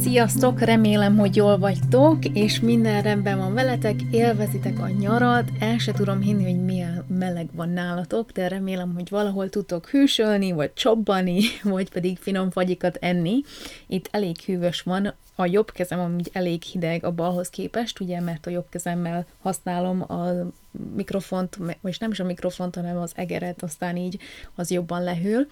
Sziasztok, remélem, hogy jól vagytok, és minden rendben van veletek, élvezitek a nyarat, el se tudom hinni, hogy milyen meleg van nálatok, de remélem, hogy valahol tudtok hűsölni, vagy csobbani, vagy pedig finom fagyikat enni. Itt elég hűvös van, a jobb kezem amúgy elég hideg a balhoz képest, ugye, mert a jobb kezemmel használom a mikrofont, vagy nem is a mikrofont, hanem az egeret, aztán így az jobban lehűl.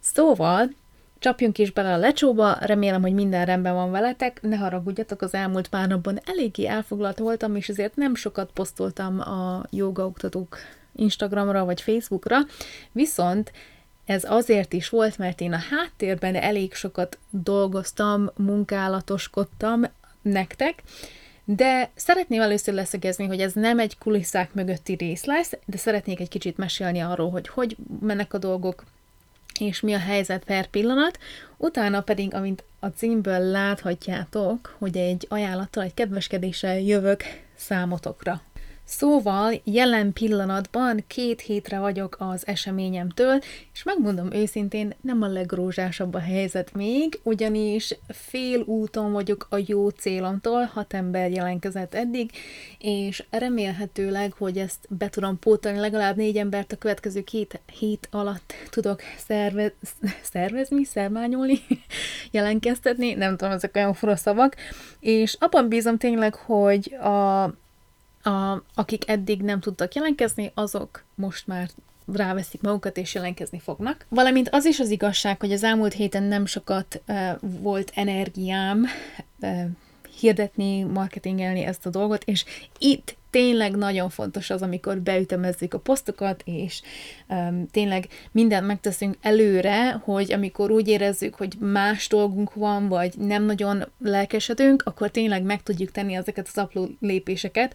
Szóval, Csapjunk is bele a lecsóba, remélem, hogy minden rendben van veletek, ne haragudjatok, az elmúlt pár napban eléggé elfoglalt voltam, és ezért nem sokat posztoltam a jogaoktatók Instagramra vagy Facebookra, viszont ez azért is volt, mert én a háttérben elég sokat dolgoztam, munkálatoskodtam nektek, de szeretném először leszögezni, hogy ez nem egy kulisszák mögötti rész lesz, de szeretnék egy kicsit mesélni arról, hogy hogy mennek a dolgok, és mi a helyzet per pillanat, utána pedig, amint a címből láthatjátok, hogy egy ajánlattal, egy kedveskedéssel jövök számotokra. Szóval jelen pillanatban két hétre vagyok az eseményemtől, és megmondom őszintén, nem a legrózsásabb a helyzet még, ugyanis fél úton vagyok a jó célomtól, hat ember jelentkezett eddig, és remélhetőleg, hogy ezt be tudom pótolni, legalább négy embert a következő két hét alatt tudok szervez, szervezni, szerványolni, jelentkeztetni, nem tudom, ezek olyan fura szavak, és abban bízom tényleg, hogy a a, akik eddig nem tudtak jelentkezni, azok most már ráveszik magukat és jelentkezni fognak. Valamint az is az igazság, hogy az elmúlt héten nem sokat uh, volt energiám uh, hirdetni, marketingelni ezt a dolgot, és itt tényleg nagyon fontos az, amikor beütemezzük a posztokat, és um, tényleg mindent megteszünk előre, hogy amikor úgy érezzük, hogy más dolgunk van, vagy nem nagyon lelkesedünk, akkor tényleg meg tudjuk tenni ezeket az apró lépéseket,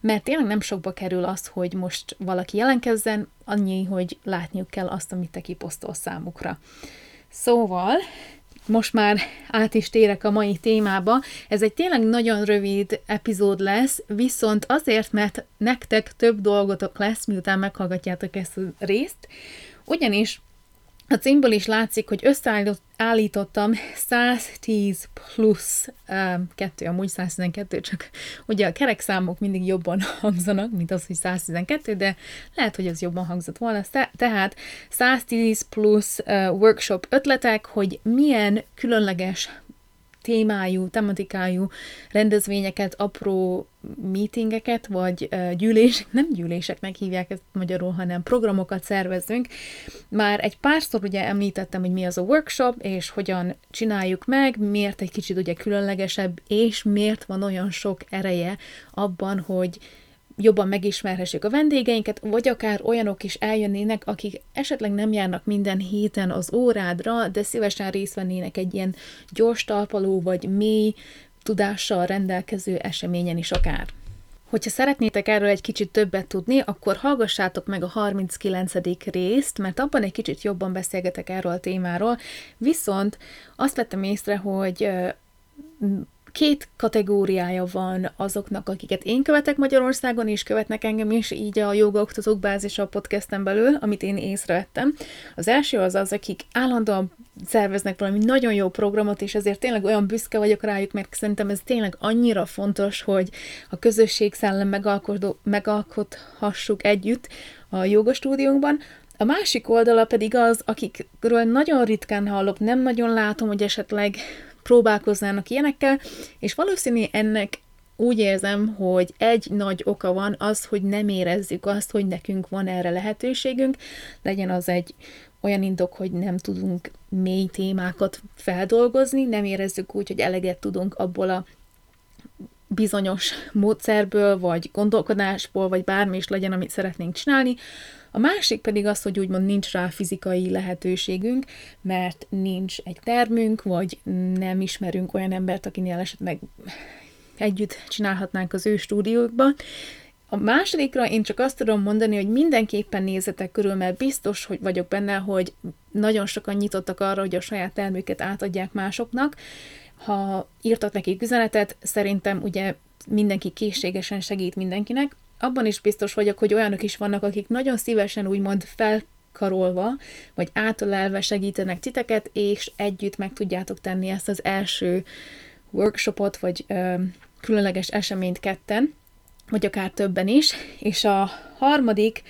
mert tényleg nem sokba kerül az, hogy most valaki jelentkezzen, annyi, hogy látniuk kell azt, amit te kiposztol számukra. Szóval, most már át is térek a mai témába. Ez egy tényleg nagyon rövid epizód lesz, viszont azért, mert nektek több dolgotok lesz, miután meghallgatjátok ezt a részt, ugyanis a címből is látszik, hogy összeállítottam 110 plusz um, kettő, amúgy 112, csak ugye a kerek számok mindig jobban hangzanak, mint az, hogy 112, de lehet, hogy az jobban hangzott volna. Tehát 110 plusz uh, workshop ötletek, hogy milyen különleges témájú, tematikájú rendezvényeket, apró meetingeket, vagy gyűlések, nem gyűléseknek hívják ezt magyarul, hanem programokat szervezünk. Már egy párszor ugye említettem, hogy mi az a workshop, és hogyan csináljuk meg, miért egy kicsit ugye különlegesebb, és miért van olyan sok ereje abban, hogy jobban megismerhessék a vendégeinket, vagy akár olyanok is eljönnének, akik esetleg nem járnak minden héten az órádra, de szívesen részt vennének egy ilyen gyors talpaló, vagy mély tudással rendelkező eseményen is akár. Hogyha szeretnétek erről egy kicsit többet tudni, akkor hallgassátok meg a 39. részt, mert abban egy kicsit jobban beszélgetek erről a témáról, viszont azt vettem észre, hogy két kategóriája van azoknak, akiket én követek Magyarországon, és követnek engem is, így a jogaoktatók bázis a podcasten belül, amit én észrevettem. Az első az az, akik állandóan szerveznek valami nagyon jó programot, és ezért tényleg olyan büszke vagyok rájuk, mert szerintem ez tényleg annyira fontos, hogy a közösség szellem megalkothassuk együtt a jogastúdiónkban, a másik oldala pedig az, akikről nagyon ritkán hallok, nem nagyon látom, hogy esetleg próbálkoznának ilyenekkel, és valószínű ennek úgy érzem, hogy egy nagy oka van az, hogy nem érezzük azt, hogy nekünk van erre lehetőségünk, legyen az egy olyan indok, hogy nem tudunk mély témákat feldolgozni, nem érezzük úgy, hogy eleget tudunk abból a bizonyos módszerből, vagy gondolkodásból, vagy bármi is legyen, amit szeretnénk csinálni, a másik pedig az, hogy úgymond nincs rá fizikai lehetőségünk, mert nincs egy termünk, vagy nem ismerünk olyan embert, akinél esetleg együtt csinálhatnánk az ő stúdiókban. A másodikra én csak azt tudom mondani, hogy mindenképpen nézzetek körül, mert biztos, hogy vagyok benne, hogy nagyon sokan nyitottak arra, hogy a saját terméket átadják másoknak. Ha írtak nekik üzenetet, szerintem ugye mindenki készségesen segít mindenkinek. Abban is biztos vagyok, hogy olyanok is vannak, akik nagyon szívesen úgymond felkarolva, vagy átölelve segítenek titeket, és együtt meg tudjátok tenni ezt az első workshopot, vagy ö, különleges eseményt ketten vagy akár többen is. És a harmadik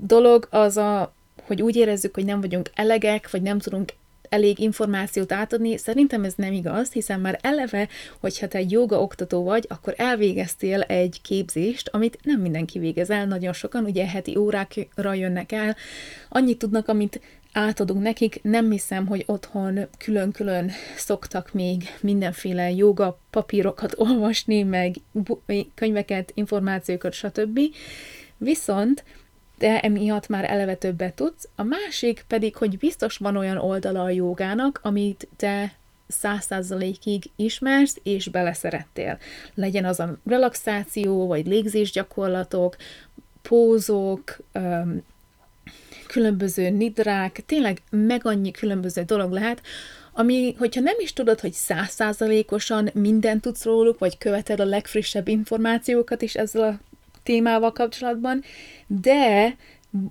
dolog az a, hogy úgy érezzük, hogy nem vagyunk elegek, vagy nem tudunk elég információt átadni, szerintem ez nem igaz, hiszen már eleve, hogyha te egy joga oktató vagy, akkor elvégeztél egy képzést, amit nem mindenki végez el, nagyon sokan ugye heti órákra jönnek el, annyit tudnak, amit átadunk nekik. Nem hiszem, hogy otthon külön-külön szoktak még mindenféle joga papírokat olvasni, meg könyveket, információkat, stb. Viszont de emiatt már eleve többet tudsz. A másik pedig, hogy biztos van olyan oldala a jogának, amit te száz százalékig ismersz, és beleszerettél. Legyen az a relaxáció, vagy légzésgyakorlatok, pózok, különböző nidrák, tényleg meg annyi különböző dolog lehet, ami, hogyha nem is tudod, hogy százszázalékosan mindent tudsz róluk, vagy követed a legfrissebb információkat is ezzel a témával kapcsolatban, de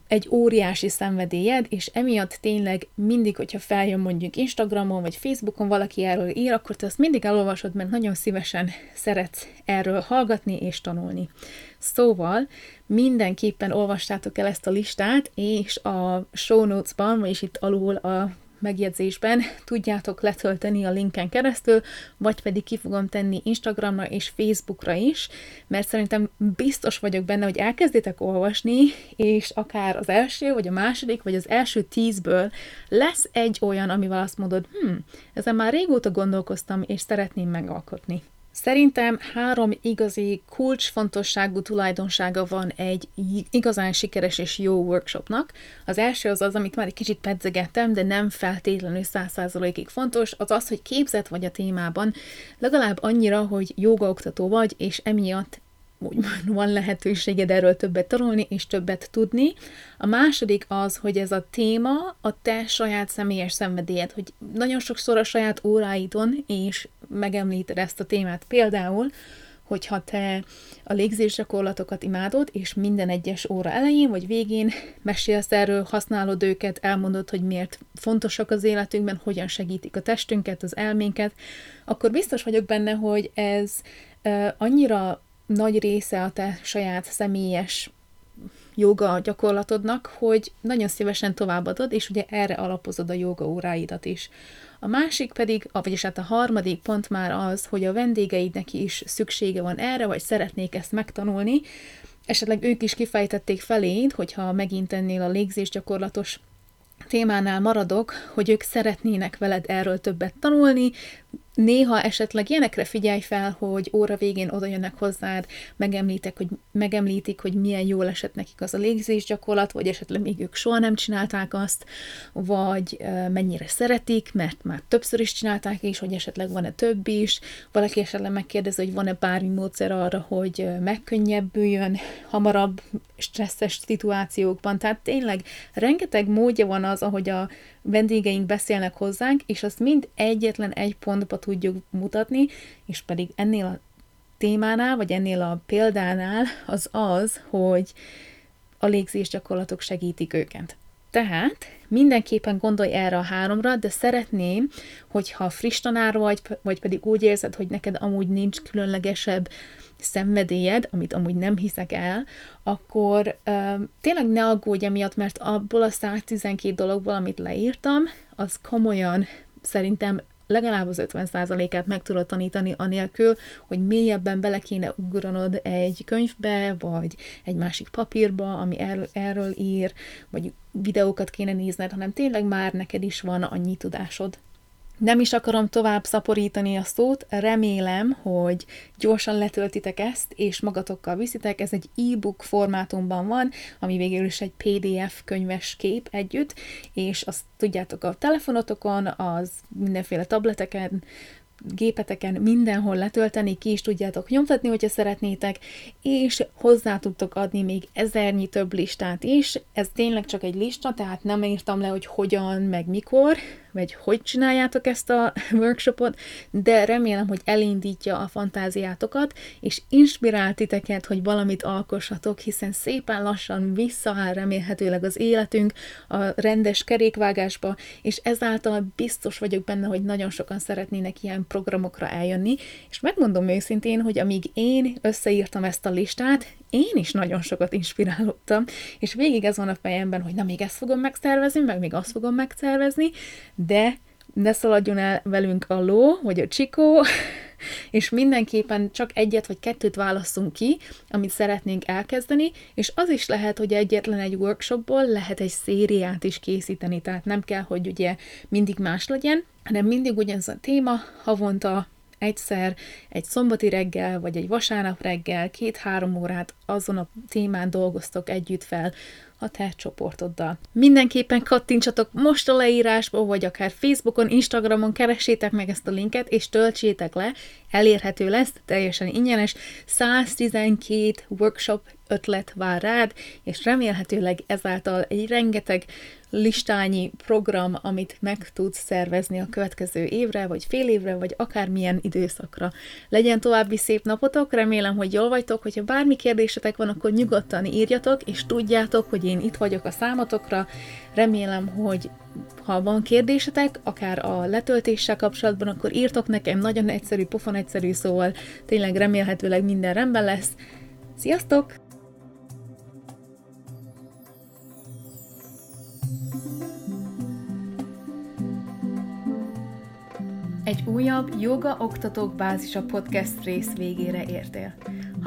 egy óriási szenvedélyed, és emiatt tényleg mindig, hogyha feljön mondjuk Instagramon vagy Facebookon valaki erről ír, akkor te azt mindig elolvasod, mert nagyon szívesen szeretsz erről hallgatni és tanulni. Szóval mindenképpen olvastátok el ezt a listát, és a show notes-ban, vagyis itt alul a megjegyzésben tudjátok letölteni a linken keresztül, vagy pedig ki fogom tenni Instagramra és Facebookra is, mert szerintem biztos vagyok benne, hogy elkezditek olvasni, és akár az első, vagy a második, vagy az első tízből lesz egy olyan, amivel azt mondod, hm, ezen már régóta gondolkoztam, és szeretném megalkotni. Szerintem három igazi kulcsfontosságú tulajdonsága van egy igazán sikeres és jó workshopnak. Az első az az, amit már egy kicsit pedzegettem, de nem feltétlenül százszázalékig fontos, az az, hogy képzett vagy a témában, legalább annyira, hogy jogaoktató vagy, és emiatt úgymond van lehetőséged erről többet tanulni és többet tudni. A második az, hogy ez a téma a te saját személyes szenvedélyed, hogy nagyon sokszor a saját óráidon és megemlíted ezt a témát. Például, hogyha te a légzésgyakorlatokat imádod, és minden egyes óra elején vagy végén mesélsz erről, használod őket, elmondod, hogy miért fontosak az életünkben, hogyan segítik a testünket, az elménket, akkor biztos vagyok benne, hogy ez annyira nagy része a te saját személyes joga gyakorlatodnak, hogy nagyon szívesen továbbadod, és ugye erre alapozod a joga óráidat is. A másik pedig, vagyis hát a harmadik pont már az, hogy a vendégeidnek is szüksége van erre, vagy szeretnék ezt megtanulni, esetleg ők is kifejtették feléd, hogyha megint ennél a légzésgyakorlatos témánál maradok, hogy ők szeretnének veled erről többet tanulni, Néha esetleg ilyenekre figyelj fel, hogy óra végén oda jönnek hozzád, megemlítek, hogy, megemlítik, hogy milyen jól esett nekik az a légzés gyakorlat, vagy esetleg még ők soha nem csinálták azt, vagy mennyire szeretik, mert már többször is csinálták, és hogy esetleg van-e több is. Valaki esetleg megkérdezi, hogy van-e bármi módszer arra, hogy megkönnyebbüljön hamarabb stresszes szituációkban. Tehát tényleg rengeteg módja van az, ahogy a vendégeink beszélnek hozzánk, és azt mind egyetlen egy pontba tudjuk mutatni, és pedig ennél a témánál, vagy ennél a példánál az az, hogy a légzés gyakorlatok segítik őket. Tehát mindenképpen gondolj erre a háromra, de szeretném, hogyha friss tanár vagy, vagy pedig úgy érzed, hogy neked amúgy nincs különlegesebb szenvedélyed, amit amúgy nem hiszek el, akkor ö, tényleg ne aggódj emiatt, mert abból a 112 dologból, amit leírtam, az komolyan szerintem legalább az 50%-át meg tudod tanítani anélkül, hogy mélyebben bele kéne ugranod egy könyvbe, vagy egy másik papírba, ami erről, erről ír, vagy videókat kéne nézned, hanem tényleg már neked is van annyi tudásod. Nem is akarom tovább szaporítani a szót, remélem, hogy gyorsan letöltitek ezt, és magatokkal viszitek. Ez egy e-book formátumban van, ami végül is egy PDF könyves kép együtt, és azt tudjátok a telefonotokon, az mindenféle tableteken, gépeteken mindenhol letölteni, ki is tudjátok nyomtatni, hogyha szeretnétek, és hozzá tudtok adni még ezernyi több listát is. Ez tényleg csak egy lista, tehát nem írtam le, hogy hogyan, meg mikor, vagy hogy csináljátok ezt a workshopot, de remélem, hogy elindítja a fantáziátokat, és inspirál titeket, hogy valamit alkossatok, hiszen szépen lassan visszaáll remélhetőleg az életünk a rendes kerékvágásba, és ezáltal biztos vagyok benne, hogy nagyon sokan szeretnének ilyen programokra eljönni, és megmondom őszintén, hogy amíg én összeírtam ezt a listát, én is nagyon sokat inspirálódtam, és végig ez van a fejemben, hogy na még ezt fogom megszervezni, meg még azt fogom megszervezni, de ne szaladjon el velünk a ló, vagy a csikó, és mindenképpen csak egyet vagy kettőt válasszunk ki, amit szeretnénk elkezdeni, és az is lehet, hogy egyetlen egy workshopból lehet egy szériát is készíteni, tehát nem kell, hogy ugye mindig más legyen, hanem mindig ugyanaz a téma, havonta egyszer egy szombati reggel, vagy egy vasárnap reggel, két-három órát azon a témán dolgoztok együtt fel a te csoportoddal. Mindenképpen kattintsatok most a leírásba, vagy akár Facebookon, Instagramon keressétek meg ezt a linket, és töltsétek le, elérhető lesz, teljesen ingyenes, 112 workshop ötlet vár rád, és remélhetőleg ezáltal egy rengeteg listányi program, amit meg tudsz szervezni a következő évre, vagy fél évre, vagy akármilyen időszakra. Legyen további szép napotok, remélem, hogy jól vagytok, hogyha bármi kérdésetek van, akkor nyugodtan írjatok, és tudjátok, hogy én itt vagyok a számotokra. Remélem, hogy ha van kérdésetek, akár a letöltéssel kapcsolatban, akkor írtok nekem, nagyon egyszerű, pofon egyszerű, szóval tényleg remélhetőleg minden rendben lesz. Sziasztok! Egy újabb Joga Oktatók Bázisa podcast rész végére értél.